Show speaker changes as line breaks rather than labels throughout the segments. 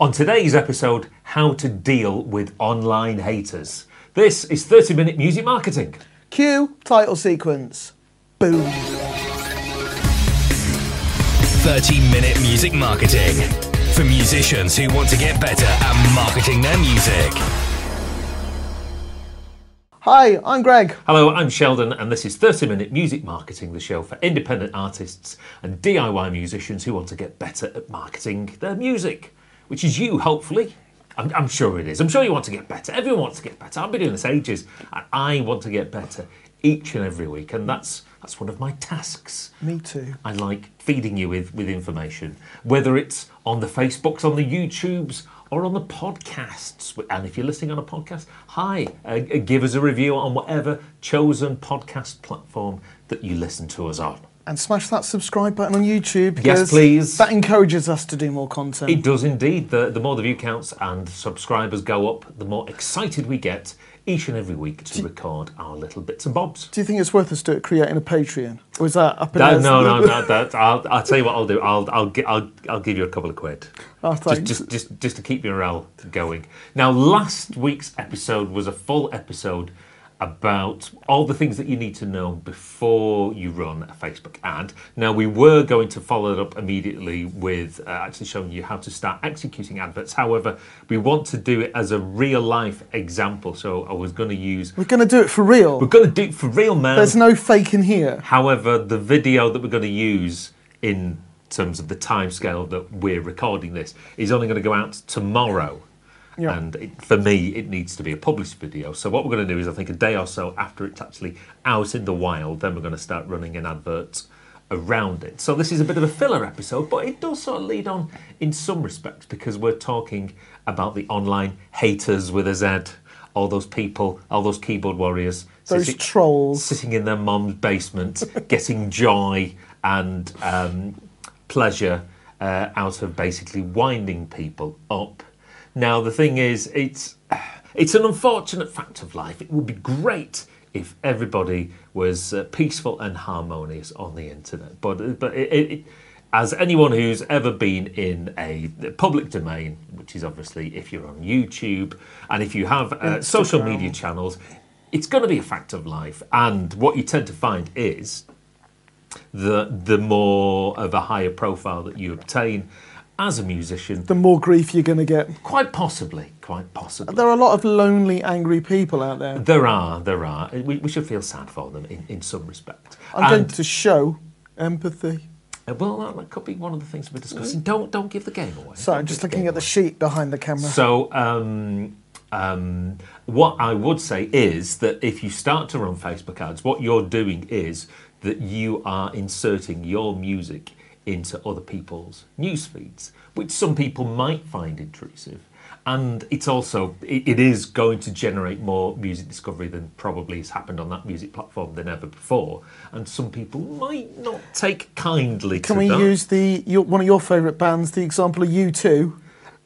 On today's episode, how to deal with online haters. This is 30 Minute Music Marketing.
Cue title sequence. Boom.
30 Minute Music Marketing. For musicians who want to get better at marketing their music.
Hi, I'm Greg.
Hello, I'm Sheldon, and this is 30 Minute Music Marketing, the show for independent artists and DIY musicians who want to get better at marketing their music, which is you, hopefully. I'm, I'm sure it is. I'm sure you want to get better. Everyone wants to get better. I've been doing this ages, and I want to get better each and every week, and that's that's one of my tasks.
Me too.
I like feeding you with, with information, whether it's on the Facebooks, on the YouTubes, or on the podcasts. And if you're listening on a podcast, hi, uh, give us a review on whatever chosen podcast platform that you listen to us on.
And smash that subscribe button on YouTube. because
please.
That encourages us to do more content.
It does indeed. The, the more the view counts and subscribers go up, the more excited we get each and every week to record our little bits and bobs.
do you think it's worth us to creating a Patreon? Or is that up in
No, no, no, no. That, I'll, I'll tell you what I'll do. I'll, I'll, I'll, I'll give you a couple of quid.
Oh,
just, just, just, just to keep your morale going. Now, last week's episode was a full episode about all the things that you need to know before you run a Facebook ad. Now, we were going to follow it up immediately with uh, actually showing you how to start executing adverts. However, we want to do it as a real life example. So I was going to use.
We're going to do it for real.
We're going to do it for real, man.
There's no fake in here.
However, the video that we're going to use in terms of the timescale that we're recording this is only going to go out tomorrow.
Yeah.
And it, for me, it needs to be a published video. So what we're going to do is, I think, a day or so after it's actually out in the wild, then we're going to start running an advert around it. So this is a bit of a filler episode, but it does sort of lead on in some respects because we're talking about the online haters with a Z, all those people, all those keyboard warriors,
Those
sitting-
trolls.
sitting in their mum's basement, getting joy and um, pleasure uh, out of basically winding people up. Now, the thing is, it's it's an unfortunate fact of life. It would be great if everybody was uh, peaceful and harmonious on the internet, but but it, it, as anyone who's ever been in a public domain, which is obviously if you're on YouTube and if you have uh, social media channels, it's going to be a fact of life. And what you tend to find is the the more of a higher profile that you obtain as a musician,
The more grief you're going to get.
quite possibly, quite possibly.
There are a lot of lonely, angry people out there.
There are, there are. We, we should feel sad for them in, in some respect.
I'm going to show empathy.
uh, well, that, that could be one of the things we're discussing. Don't don't give the game away.
Sorry, I'm just looking at the
away.
sheet behind the camera.
So, um, um, what I would say is that if you start to run Facebook ads, what you're doing is that you are inserting your music into other people's news feeds, which some people might find intrusive. And it's also it, it is going to generate more music discovery than probably has happened on that music platform than ever before. And some people might not take kindly
Can
to
we
that.
use the your, one of your favourite bands, the example of U2?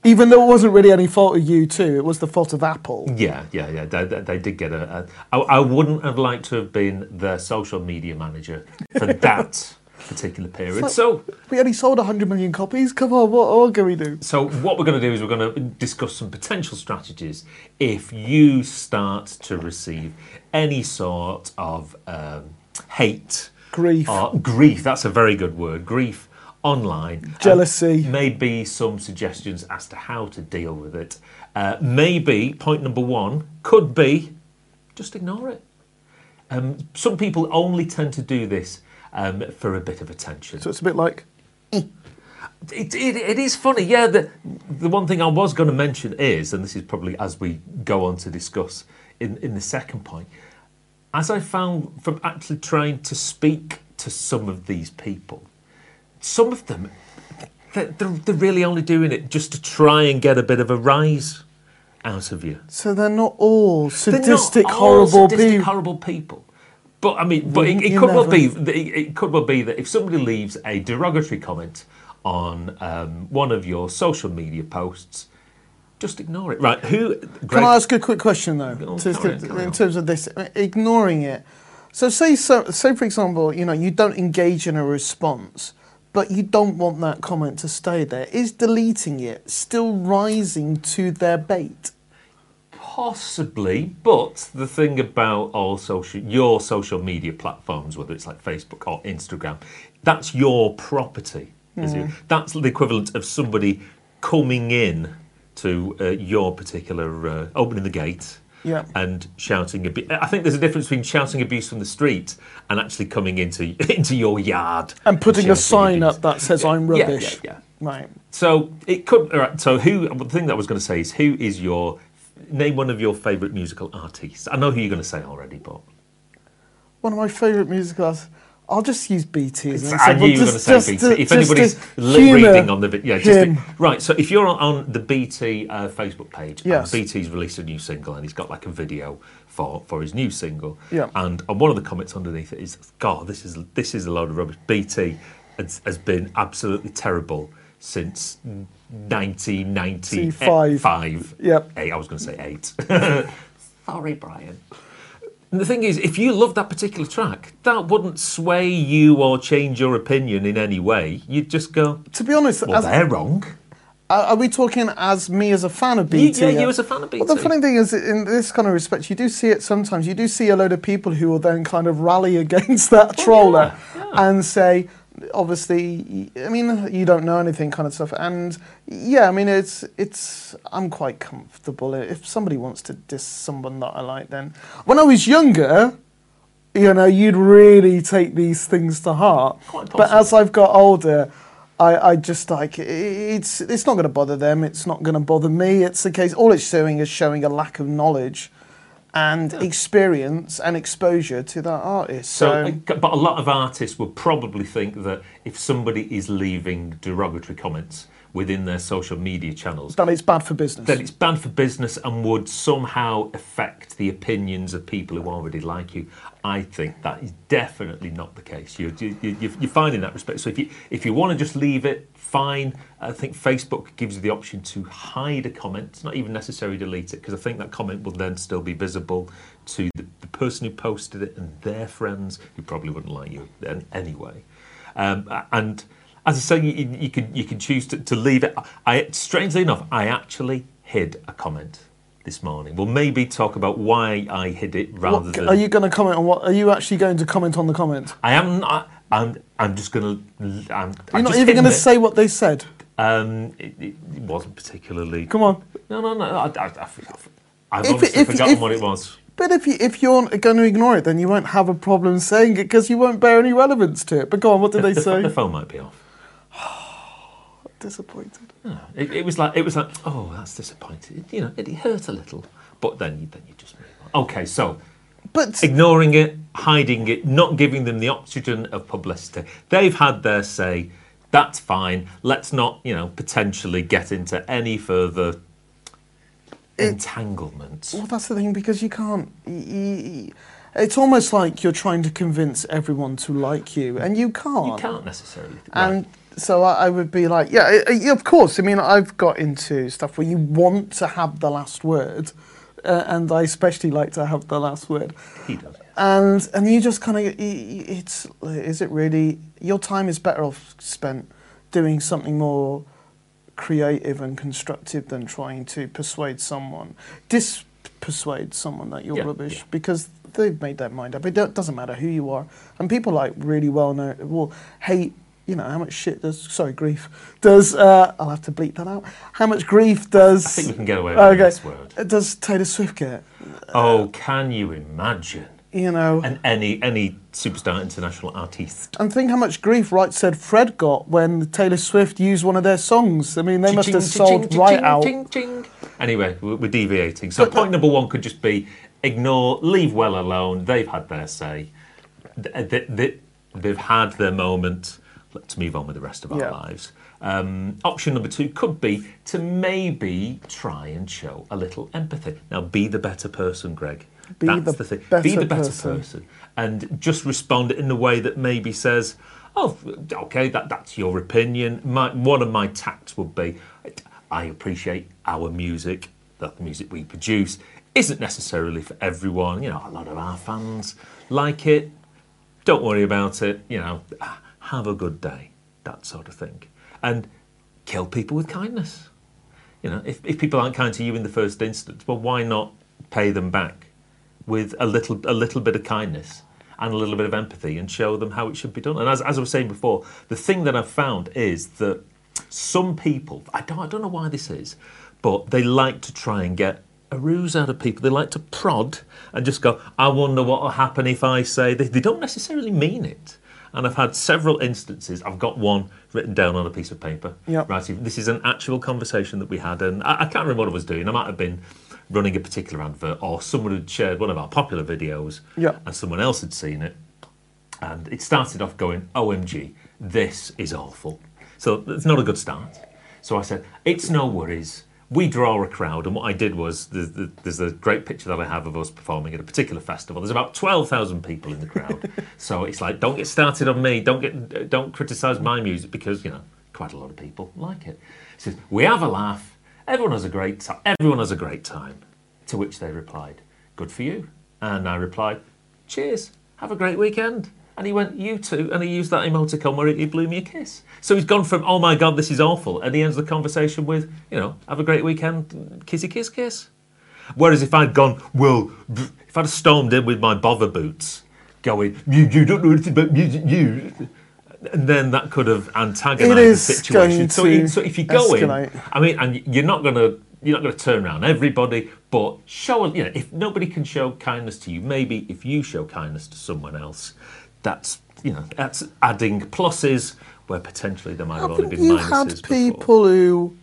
Even though it wasn't really any fault of U2, it was the fault of Apple.
Yeah, yeah, yeah. They, they, they did get a. a I, I wouldn't have liked to have been their social media manager for that particular period.
like-
so,
We only sold 100 million copies. Come on, what can we do?
so what we're going to do is we're going to discuss some potential strategies if you start to receive any sort of um, hate,
Grief.
grief. That's a very good word. Grief online.
Jealousy.
Uh, maybe some suggestions as to how to deal with it. Uh, maybe point number one could be just ignore it. Um, some people only tend to do this um, for a bit of attention.
So it's a bit like,
It, it, it is funny, yeah. The, the one thing I was going to mention is, and this is probably as we go on to discuss in, in the second point, as I found from actually trying to speak to some of these people, some of them, they're, they're, they're really only doing it just to try and get a bit of a rise out of you.
so they're not all
They're not
sadistic,
all
horrible
sadistic,
people.
horrible people. But I mean, but it,
Wouldn't
it could well be. that It, it could well be that if somebody leaves a derogatory comment on um, one of your social media posts, just ignore it. Right? Who? Greg,
Can I ask a quick question though,
Go on,
to-
on,
to-
carry
in
on.
terms of this, ignoring it? So say, so say for example, you know, you don't engage in a response, but you don't want that comment to stay there. Is deleting it still rising to their bait?
Possibly, but the thing about all social, your social media platforms, whether it's like Facebook or Instagram, that's your property. Is it? That's the equivalent of somebody coming in to uh, your particular, uh, opening the gate
Yeah.
and shouting abuse. I think there's a difference between shouting abuse from the street and actually coming into into your yard
And putting a sign
abuse.
up that says I'm
Yeah,
rubbish.
yeah, yeah.
Right.
So it could. All right, so who? The thing that I was going to say is who is your name one of your favourite musical artists? I know who you're going to say already, but
One of my favourite musicals. I'll just use BT as an
I knew you were going to say
just
BT. if anybody's reading on the yeah, just right. So if you're on, on the BT uh, Facebook page,
Yes.
BT's released a new single and he's got like a video for for his new single.
Yeah.
And and one of the comments underneath it is, "God, this is this is a load of rubbish." BT has, has been absolutely terrible since 1995.
Five. Yep.
Eight. I was going to say eight. Sorry, Brian. And the thing is, if you love that particular track, that wouldn't sway you or change your opinion in any way. You'd just go,
To be honest,
well,
as,
they're wrong.
are we talking as me as a fan of
You-
BT?
yeah, you as a fan of BT.
Well, the funny thing is, in this kind of respect, you do see it sometimes. You do see a load of people who will then kind of rally against that oh, troller
Oh, yeah.
and say, obviously, I mean, you don't know anything, kind of stuff. And yeah, I mean, it's it's. I'm quite comfortable if somebody wants to diss someone that I like. Then, when I was younger. You know, you'd really take these things to heart. But as. I've got older, I, I just like it's it's not going to bother them. It's not going to bother me. It's the case. All it's showing is showing a lack of knowledge, and experience and exposure to that artist.
So,
So,
uh, but a lot of artists would probably think that if somebody is leaving derogatory comments within their social media channels,
that it's bad for business.
that it's bad for business and would somehow affect the opinions of people who already like you. I think that is definitely not the case. You're, you, you, you're fine in that respect. So if you if you want to just leave it, fine. I think Facebook gives you the option to hide a comment. It's not even necessary to delete it because I think that comment will then still be visible to the, the person who posted it and their friends who probably wouldn't like you then anyway. Um, and as I say, you, you can you can choose to, to leave it. I strangely enough, I actually hid a comment this morning. We'll maybe talk about why I hid it rather
What-
than
are you going to comment on what? Are you actually going to comment on the comment?
I am not. I'm. I'm just gonna. I'm,
You're not even going to say what they said.
Um, it, it wasn't particularly.
Come on.
No, no, no. I, I, I, I've
If-
obviously
if-
forgotten
if-
what it was.
But if you if you're going to ignore it, then you won't have a problem saying it because you won't bear any relevance to it. But go on, what did they
The,
say?
the phone might be off.
Disappointed.
Ah, it, it was like it was like oh that's disappointing. You know it, hurt a little, but then you then you just move on. Okay, so
But
ignoring it, hiding it, not giving them the oxygen of publicity. They've had their say. That's fine. Let's not, you know, potentially get into any further entanglements.
Well, that's the thing because you can't. it's almost like you're trying to convince everyone to like you, and you can't.
You can't necessarily.
And so I, I would be like, yeah, I- I- of course. I mean, I've got into stuff where you want to have the last word, uh, and I especially like to have the last word.
he does.
And and you just kind of, it's is it really your time is better off spent doing something more creative and constructive than trying to persuade someone, dis persuade someone that you're
Yeah,
rubbish
yeah.
because they've made their mind up. It doesn't matter who you are, and people like really well know will hate. You know how much shit does sorry grief does uh, I'll have to bleep that out. How much grief does
I think we can get away with
okay
this word.
does Taylor Swift get?
Oh, can you imagine?
You know,
And any any superstar international artiste.
And think how much grief Right Said Fred got when Taylor Swift used one of their songs. I mean, they must have sold right out.
Anyway, we're, deviating. So point number one could just be ignore, leave well alone. They've had their say. Th- th- th- They've had their moment. Let's move on with the rest of our
Yeah.
lives. Um, option number two could be to maybe try and show a little empathy. Now, be the better person, Greg.
Be
That's
the
the, thing. Be the better
person.
person. And just respond in a way that maybe says, oh, okay, that, that's your opinion. My, one of my tacts would be, I appreciate our music, that the music we produce, isn't necessarily for everyone. You know, a lot of our fans like it. Don't worry about it. You know, have a good day. that sort of thing, and kill people with kindness. You know, if, if people aren't kind to you in the first instance, well, why not pay them back with a little a little bit of kindness and a little bit of empathy and show them how it should be done? And as, as I was saying before, the thing that I've found is that some people, I don't, I don't know why this is, but they like to try and get a ruse out of people. They like to prod and just go, I wonder what will happen if I say this. They don't necessarily mean it. And I've had several instances. I've got one written down on a piece of paper.
Yep.
Right, this is an actual conversation that we had, and I, I can't remember what I was doing. I might have been running a particular advert, or someone had shared one of our popular videos,
Yep.
and someone else had seen it. And it started off going, OMG, this is awful. So it's not a good start. So I said, it's no worries. We draw a crowd. And what I did was, there's, there's a great picture that I have of us performing at a particular festival. There's about 12,000 people in the crowd. so it's like, don't get started on me. Don't get, don't criticise my music because, you know, quite a lot of people like it. He says, we have a laugh. Everyone has a great time. Everyone has a great time. To which they replied, good for you. And I replied, cheers. Have a great weekend. And he went, you too. And he used that emoticon where he blew me a kiss. So he's gone from, oh my God, this is awful. And he ends the conversation with, you know, have a great weekend, kissy kiss kiss. Whereas if I'd gone, well, if I'd have stormed in with my bother boots, going, you, you don't know anything about music, you. And then that could have antagonised the situation. So, it- so if you go in,
escalate.
I mean, and you're not going to you're not going to turn around everybody, but show you know if nobody can show kindness to you, maybe if you show kindness to someone else, that's you know that's adding pluses where potentially there might have only been
you
minuses.
had
before.
people who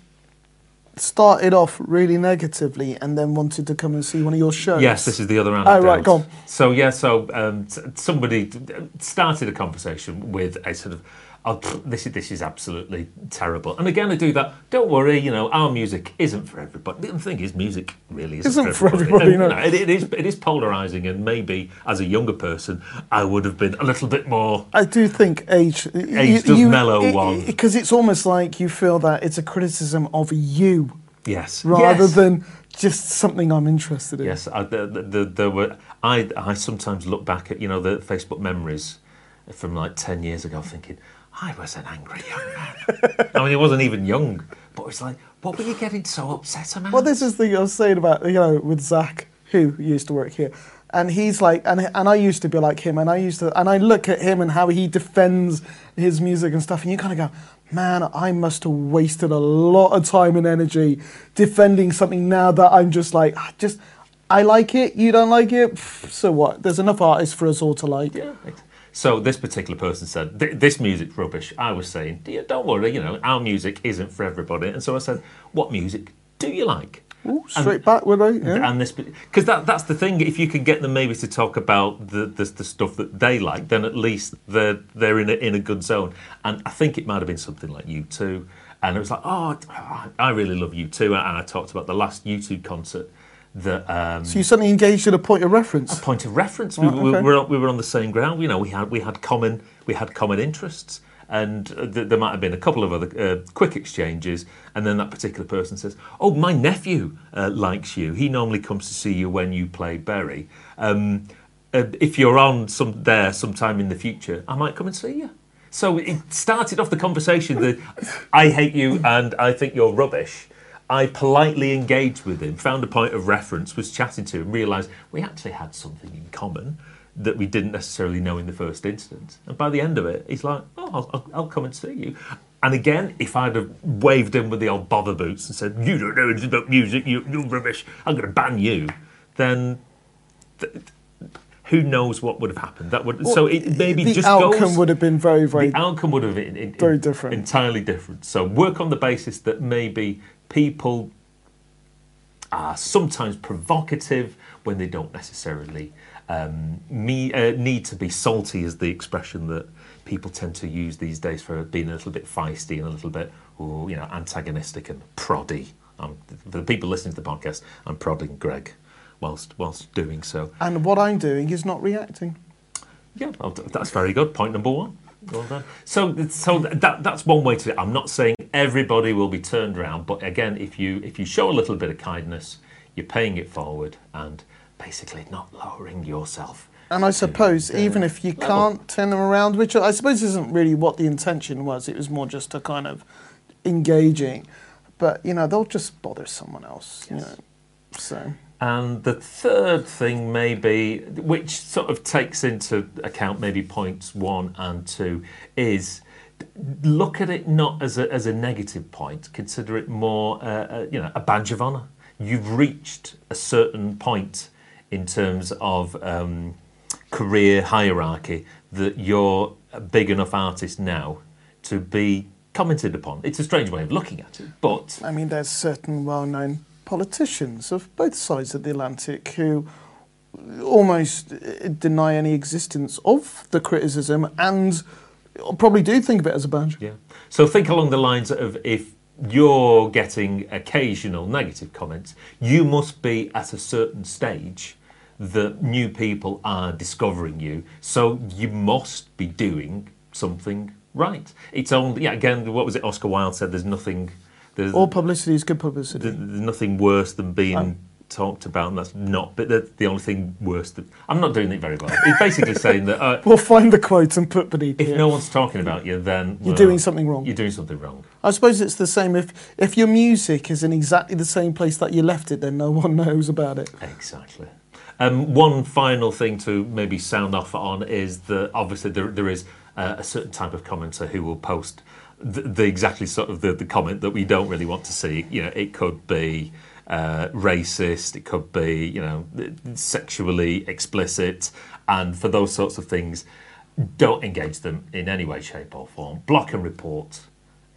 started off really negatively and then wanted to come and see one of your shows?
Yes, this is the other
Oh,
anecdote.
right, go on.
So yeah, so um, somebody started a conversation with a sort of, oh, pff, this is this is absolutely terrible. And again, I do that. Don't worry, you know, our music isn't for everybody. The thing is, music really isn't,
Isn't for everybody,
And,
no.
you know, it, it is it is polarizing, and maybe as a younger person, I would have been a little bit more.
I do think age
Age does mellow one.
because it's almost like you feel that it's a criticism of you
Yes,
rather
yes.
than just something I'm interested in.
Yes, I, the, the, the, there were. I I sometimes look back at you know the Facebook memories from like ten years ago, thinking I was an angry young man. I mean, he wasn't even young, but it's like, what were you getting so upset about?
Well, this is the thing I was saying about you know with Zach, who used to work here, and he's like, and and I used to be like him, and I used to, and I look at him and how he defends his music and stuff, and you kind of go, man, I must have wasted a lot of time and energy defending something now that I'm just like, "Ah, just. I like it. You don't like it. So what? There's enough artists for us all to like.
Yeah. So this particular person said, "Th- "This music's rubbish." I was saying, "Dear, "Don't worry, you know, our music isn't for everybody." And so I said, "What music do you like?"
Ooh, straight back, would I? Yeah.
and this because that that's the thing if you can get them maybe to talk about the, the the stuff that they like then at least they're they're in a, in a good zone and I think it might have been something like U2 and it was like oh I really love U2 and I talked about the last U2 concert that um,
So you suddenly engaged in a point of reference.
A point of reference. We,
Right,
we,
okay.
we, were, on- we were on the same ground. You know, we had we had common we had common interests, and uh, th- there might have been a couple of other uh, quick exchanges. And then that particular person says, "Oh, my nephew uh, likes you. He normally comes to see you when you play Bury. Um, uh, if you're on some there sometime in the future, I might come and see you." So it started off the conversation that I hate you and I think you're rubbish. I politely engaged with him, found a point of reference, was chatting to him, realised we actually had something in common that we didn't necessarily know in the first instance. And by the end of it, he's like, "Oh, I'll, I'll, come and see you." And again, if I'd have waved him with the old bother boots and said, "You don't know anything about music, you, you're rubbish," I'm going to ban you, then. Th- who knows what would have happened? That would so it maybe
the
just
outcome
goes,
would have been very, very.
the outcome would have been in-
Very different.
entirely different. So work on the basis that maybe people are sometimes provocative when they don't necessarily um, me, uh, need to be salty, is the expression that people tend to use these days for being a little bit feisty and a little bit, ooh, you know, antagonistic and proddy. Um, for the people listening to the podcast, I'm prodding Greg whilst whilst doing so.
and what I'm doing is not reacting.
Yeah, well, that's very good. Point number one. Well done. So, so that that's one way to. I'm not saying everybody will be turned around, but again, if you if you show a little bit of kindness, you're paying it forward and basically not lowering yourself.
And I suppose even if you can't turn them around, which I suppose isn't really what the intention was, it was more just to kind of engaging. But you know, they'll just bother someone else. You know, so.
And the third thing, maybe, which sort of takes into account maybe points one and two, is look at it not as a, as a negative point. Consider it more, uh, uh, you know, a badge of honour. You've reached a certain point in terms of um, career hierarchy that you're a big enough artist now to be commented upon. It's a strange way of looking at it, but
I mean, there's certain well-known politicians of both sides of the Atlantic who almost uh, deny any existence of the criticism and probably do think of it as a badge.
Yeah. So think along the lines of if you're getting occasional negative comments, you must be at a certain stage that new people are discovering you. So you must be doing something right. It's only yeah. Again, what was it? Oscar Wilde said, "There's nothing." There's,
All publicity is good publicity.
there's nothing worse than being talked about, and that's not. But the, the only thing worse than I'm not doing it very well. It's basically saying that uh,
We'll find the quote and put beneath
if
it.
no one's talking about you, then
You're
well,
doing something wrong.
You're doing something wrong.
I suppose it's the same if if your music is in exactly the same place that you left it, then no one knows about it.
Exactly. Um, one final thing to maybe sound off on is that obviously there, there is uh, a certain type of commenter who will post the, the exactly sort of the, the comment that we don't really want to see. You know, it could be uh, racist, it could be you know sexually explicit, and for those sorts of things, don't engage them in any way, shape, or form. Block and report.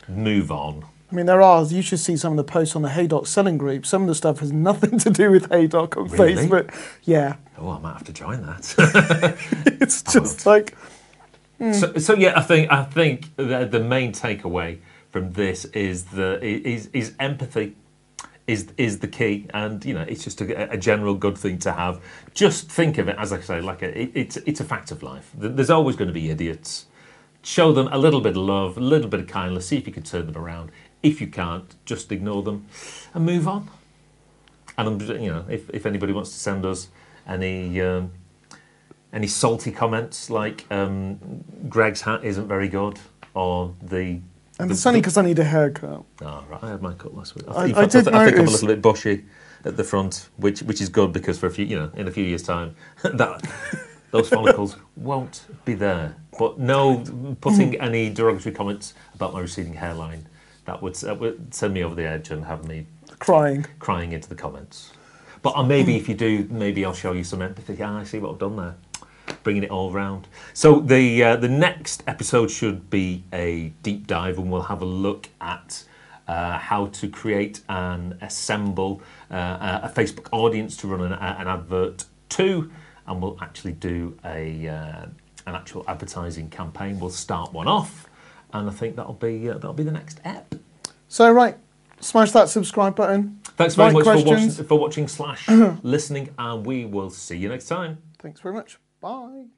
Move on.
I mean, there are. You should see some of the posts on the Haydock selling group. Some of the stuff has nothing to do with Haydock on
Really?
Facebook. Yeah,
Oh, I might have to join that.
it's just like
So, so yeah, I think I think the, the main takeaway from this is the is is empathy is is the key, and you know it's just a, a general good thing to have. Just think of it as I say, like a, it, it's it's a fact of life. There's always going to be idiots. Show them a little bit of love, a little bit of kindness. See if you can turn them around. If you can't, just ignore them and move on. And I'm, you know, if, if anybody wants to send us any um, any salty comments like um, Greg's hat isn't very good or the.
And it's only because I need a haircut.
Oh, right. I had my cut last week.
I- I
fact,
did
th- I think I'm a little bit bushy at the front, which which is good because for a few, you know, in a few years' time, that those follicles won't be there. But no putting any derogatory comments about my receding hairline. That would, that would send me over the edge and have me
Crying.
crying into the comments. But uh, maybe if you do, maybe I'll show you some empathy. Ah, I see what I've done there, bringing it all round. So the uh, the next episode should be a deep dive, and we'll have a look at uh, how to create and assemble uh, a Facebook audience to run an, an advert to, and we'll actually do a uh, an actual advertising campaign. We'll start one off, and I think that'll be uh, that'll be the next ep.
So right, smash that subscribe button.
Thanks very much for watching, for watching slash listening, and we will see you next time.
Thanks very much. Bye.